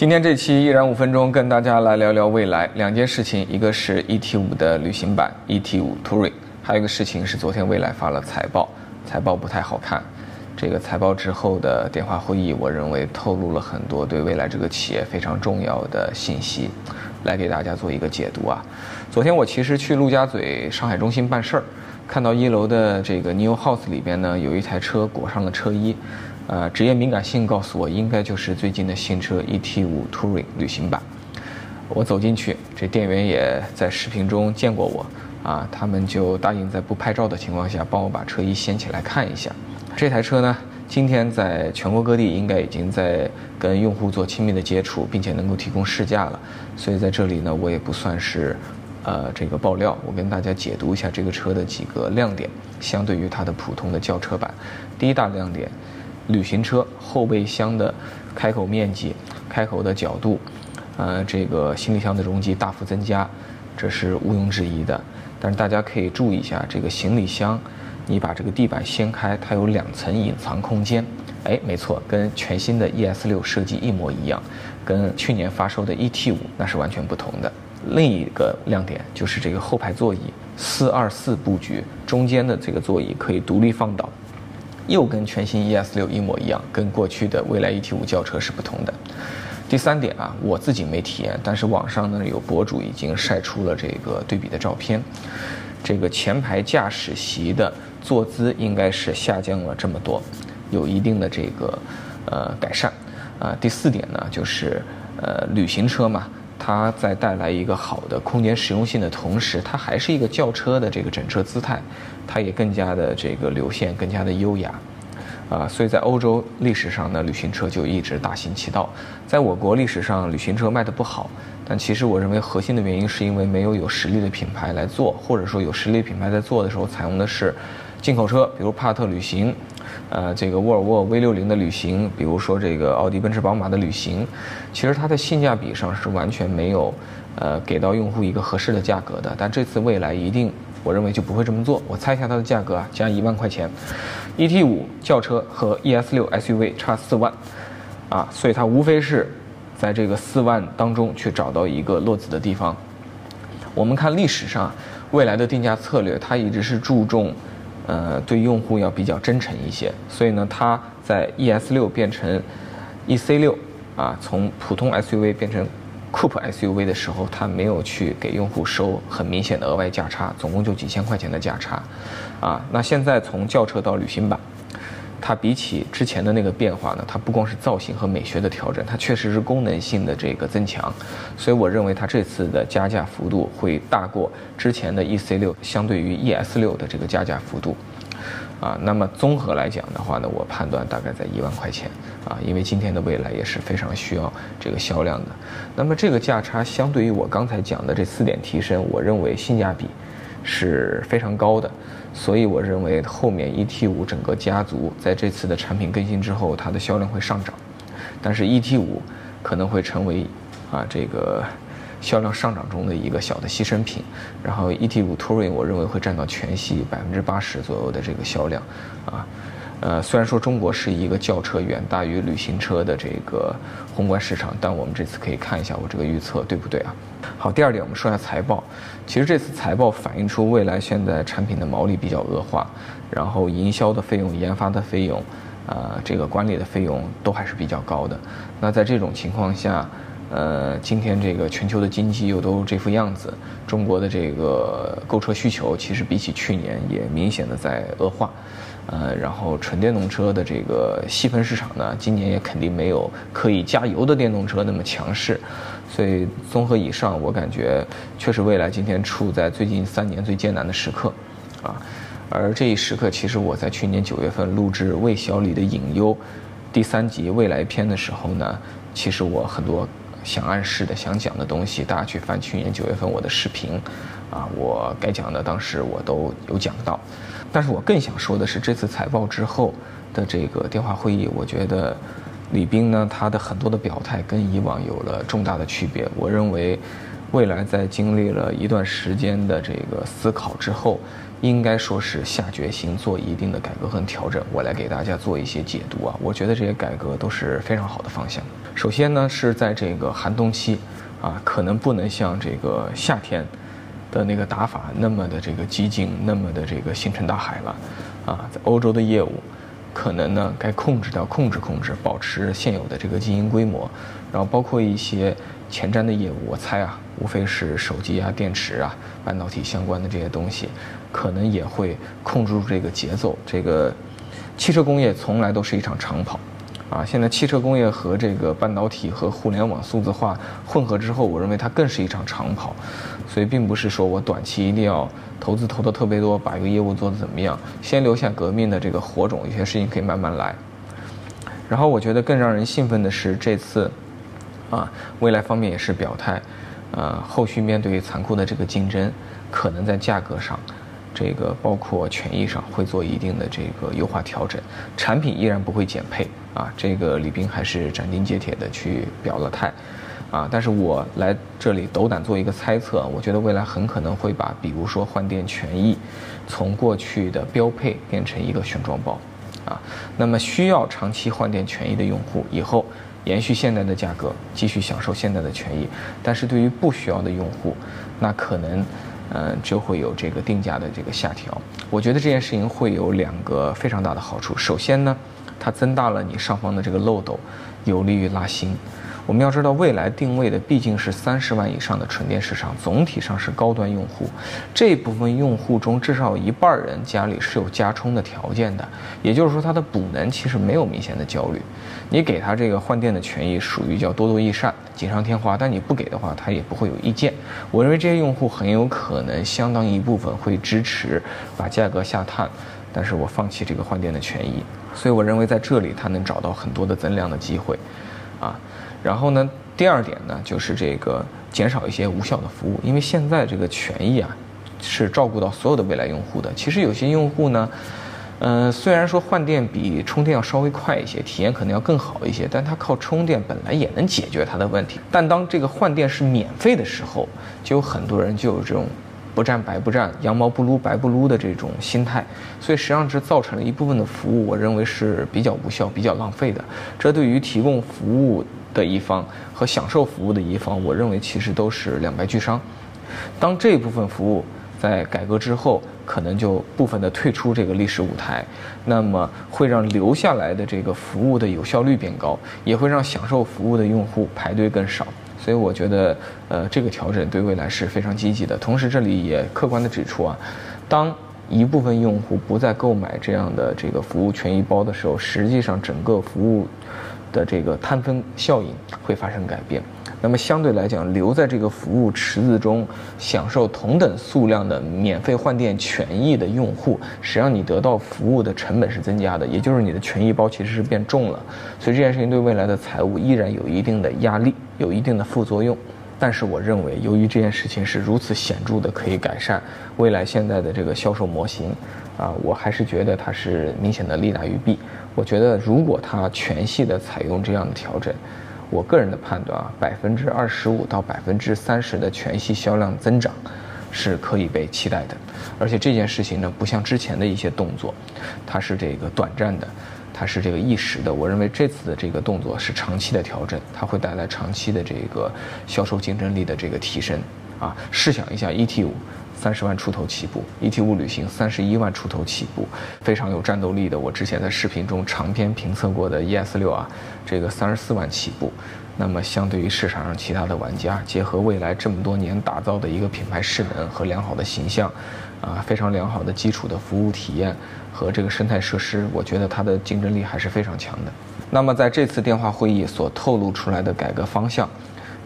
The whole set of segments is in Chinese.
今天这期依然五分钟，跟大家来聊聊未来两件事情，一个是 ET 五的旅行版 ET 五 Touring，还有一个事情是昨天未来发了财报，财报不太好看。这个财报之后的电话会议，我认为透露了很多对未来这个企业非常重要的信息，来给大家做一个解读啊。昨天我其实去陆家嘴上海中心办事儿，看到一楼的这个 New House 里边呢，有一台车裹上了车衣，呃，职业敏感性告诉我，应该就是最近的新车 ET 五 Touring 旅行版。我走进去，这店员也在视频中见过我，啊，他们就答应在不拍照的情况下，帮我把车衣掀起来看一下。这台车呢，今天在全国各地应该已经在跟用户做亲密的接触，并且能够提供试驾了。所以在这里呢，我也不算是，呃，这个爆料，我跟大家解读一下这个车的几个亮点，相对于它的普通的轿车版。第一大亮点，旅行车后备箱的开口面积、开口的角度，呃，这个行李箱的容积大幅增加，这是毋庸置疑的。但是大家可以注意一下这个行李箱。你把这个地板掀开，它有两层隐藏空间。哎，没错，跟全新的 ES 六设计一模一样，跟去年发售的 ET 五那是完全不同的。另一个亮点就是这个后排座椅四二四布局，中间的这个座椅可以独立放倒，又跟全新 ES 六一模一样，跟过去的蔚来 ET 五轿车是不同的。第三点啊，我自己没体验，但是网上呢有博主已经晒出了这个对比的照片，这个前排驾驶席的。坐姿应该是下降了这么多，有一定的这个呃改善啊。第四点呢，就是呃旅行车嘛，它在带来一个好的空间实用性的同时，它还是一个轿车的这个整车姿态，它也更加的这个流线，更加的优雅啊。所以在欧洲历史上呢，旅行车就一直大行其道。在我国历史上，旅行车卖的不好，但其实我认为核心的原因是因为没有有实力的品牌来做，或者说有实力品牌在做的时候采用的是。进口车，比如帕特旅行，呃，这个沃尔沃 V 六零的旅行，比如说这个奥迪、奔驰、宝马的旅行，其实它的性价比上是完全没有，呃，给到用户一个合适的价格的。但这次未来一定，我认为就不会这么做。我猜一下它的价格啊，加一万块钱，ET 五轿车和 ES 六 SUV 差四万，啊，所以它无非是在这个四万当中去找到一个落子的地方。我们看历史上未来的定价策略，它一直是注重。呃，对用户要比较真诚一些，所以呢，它在 ES 六变成 EC 六啊，从普通 SUV 变成 Coupe SUV 的时候，它没有去给用户收很明显的额外价差，总共就几千块钱的价差，啊，那现在从轿车到旅行版。它比起之前的那个变化呢，它不光是造型和美学的调整，它确实是功能性的这个增强，所以我认为它这次的加价幅度会大过之前的 EC 六相对于 ES 六的这个加价幅度，啊，那么综合来讲的话呢，我判断大概在一万块钱，啊，因为今天的未来也是非常需要这个销量的，那么这个价差相对于我刚才讲的这四点提升，我认为性价比。是非常高的，所以我认为后面 ET 五整个家族在这次的产品更新之后，它的销量会上涨，但是 ET 五可能会成为啊这个销量上涨中的一个小的牺牲品，然后 ET 五 Touring 我认为会占到全系百分之八十左右的这个销量，啊。呃，虽然说中国是一个轿车远大于旅行车的这个宏观市场，但我们这次可以看一下我这个预测对不对啊？好，第二点我们说一下财报。其实这次财报反映出未来现在产品的毛利比较恶化，然后营销的费用、研发的费用，呃，这个管理的费用都还是比较高的。那在这种情况下，呃，今天这个全球的经济又都这副样子，中国的这个购车需求其实比起去年也明显的在恶化。呃，然后纯电动车的这个细分市场呢，今年也肯定没有可以加油的电动车那么强势，所以综合以上，我感觉确实未来今天处在最近三年最艰难的时刻，啊，而这一时刻，其实我在去年九月份录制魏小李的隐忧第三集未来篇的时候呢，其实我很多想暗示的、想讲的东西，大家去翻去年九月份我的视频，啊，我该讲的当时我都有讲到。但是我更想说的是，这次财报之后的这个电话会议，我觉得李斌呢，他的很多的表态跟以往有了重大的区别。我认为，未来在经历了一段时间的这个思考之后，应该说是下决心做一定的改革和调整。我来给大家做一些解读啊，我觉得这些改革都是非常好的方向。首先呢是在这个寒冬期，啊，可能不能像这个夏天的那个打法那么的这个激进，那么的这个星辰大海了，啊，在欧洲的业务，可能呢该控制掉控制控制，保持现有的这个经营规模，然后包括一些前瞻的业务，我猜啊，无非是手机啊、电池啊、半导体相关的这些东西，可能也会控制住这个节奏。这个汽车工业从来都是一场长跑。啊，现在汽车工业和这个半导体和互联网数字化混合之后，我认为它更是一场长跑，所以并不是说我短期一定要投资投的特别多，把一个业务做得怎么样，先留下革命的这个火种，有些事情可以慢慢来。然后我觉得更让人兴奋的是这次，啊，未来方面也是表态，呃，后续面对残酷的这个竞争，可能在价格上。这个包括权益上会做一定的这个优化调整，产品依然不会减配啊。这个李斌还是斩钉截铁的去表了态，啊，但是我来这里斗胆做一个猜测，我觉得未来很可能会把比如说换电权益，从过去的标配变成一个选装包，啊，那么需要长期换电权益的用户以后延续现在的价格继续享受现在的权益，但是对于不需要的用户，那可能。嗯，就会有这个定价的这个下调。我觉得这件事情会有两个非常大的好处。首先呢，它增大了你上方的这个漏斗，有利于拉新。我们要知道，未来定位的毕竟是三十万以上的纯电市场，总体上是高端用户。这部分用户中，至少有一半人家里是有加充的条件的，也就是说，它的补能其实没有明显的焦虑。你给他这个换电的权益，属于叫多多益善、锦上添花。但你不给的话，他也不会有意见。我认为这些用户很有可能相当一部分会支持把价格下探，但是我放弃这个换电的权益。所以我认为在这里他能找到很多的增量的机会，啊。然后呢，第二点呢，就是这个减少一些无效的服务，因为现在这个权益啊，是照顾到所有的未来用户的。其实有些用户呢，嗯，虽然说换电比充电要稍微快一些，体验可能要更好一些，但他靠充电本来也能解决他的问题。但当这个换电是免费的时候，就有很多人就有这种不占白不占、羊毛不撸白不撸的这种心态，所以实际上这造成了一部分的服务，我认为是比较无效、比较浪费的。这对于提供服务。的一方和享受服务的一方，我认为其实都是两败俱伤。当这部分服务在改革之后，可能就部分的退出这个历史舞台，那么会让留下来的这个服务的有效率变高，也会让享受服务的用户排队更少。所以我觉得，呃，这个调整对未来是非常积极的。同时，这里也客观的指出啊，当一部分用户不再购买这样的这个服务权益包的时候，实际上整个服务。的这个摊分效应会发生改变，那么相对来讲，留在这个服务池子中享受同等数量的免费换电权益的用户，实际上你得到服务的成本是增加的，也就是你的权益包其实是变重了，所以这件事情对未来的财务依然有一定的压力，有一定的副作用。但是我认为，由于这件事情是如此显著的可以改善未来现在的这个销售模型，啊，我还是觉得它是明显的利大于弊。我觉得，如果它全系的采用这样的调整，我个人的判断啊，百分之二十五到百分之三十的全系销量增长，是可以被期待的。而且这件事情呢，不像之前的一些动作，它是这个短暂的，它是这个一时的。我认为这次的这个动作是长期的调整，它会带来长期的这个销售竞争力的这个提升。啊，试想一下，ET 五。三十万出头起步，ET 五旅行三十一万出头起步，非常有战斗力的。我之前在视频中长篇评测过的 ES 六啊，这个三十四万起步。那么相对于市场上其他的玩家，结合未来这么多年打造的一个品牌势能和良好的形象，啊，非常良好的基础的服务体验和这个生态设施，我觉得它的竞争力还是非常强的。那么在这次电话会议所透露出来的改革方向。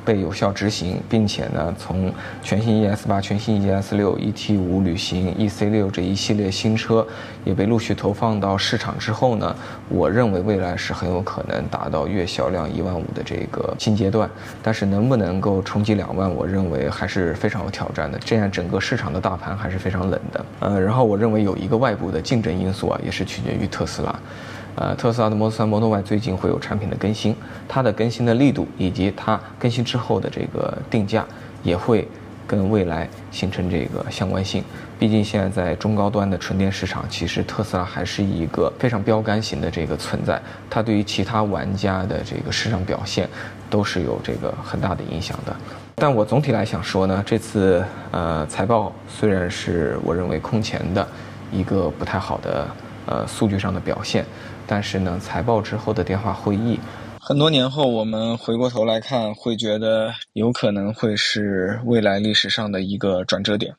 被有效执行，并且呢，从全新 ES 八、全新 ES 六、ET 五旅行、EC 六这一系列新车也被陆续投放到市场之后呢，我认为未来是很有可能达到月销量一万五的这个新阶段。但是能不能够冲击两万，我认为还是非常有挑战的。这样整个市场的大盘还是非常冷的。呃，然后我认为有一个外部的竞争因素啊，也是取决于特斯拉。呃，特斯拉的 Model 3、Model Y 最近会有产品的更新，它的更新的力度以及它更新之后的这个定价，也会跟未来形成这个相关性。毕竟现在在中高端的纯电市场，其实特斯拉还是一个非常标杆型的这个存在，它对于其他玩家的这个市场表现都是有这个很大的影响的。但我总体来想说呢，这次呃财报虽然是我认为空前的一个不太好的呃数据上的表现，但是呢财报之后的电话会议，很多年后我们回过头来看，会觉得有可能会是未来历史上的一个转折点。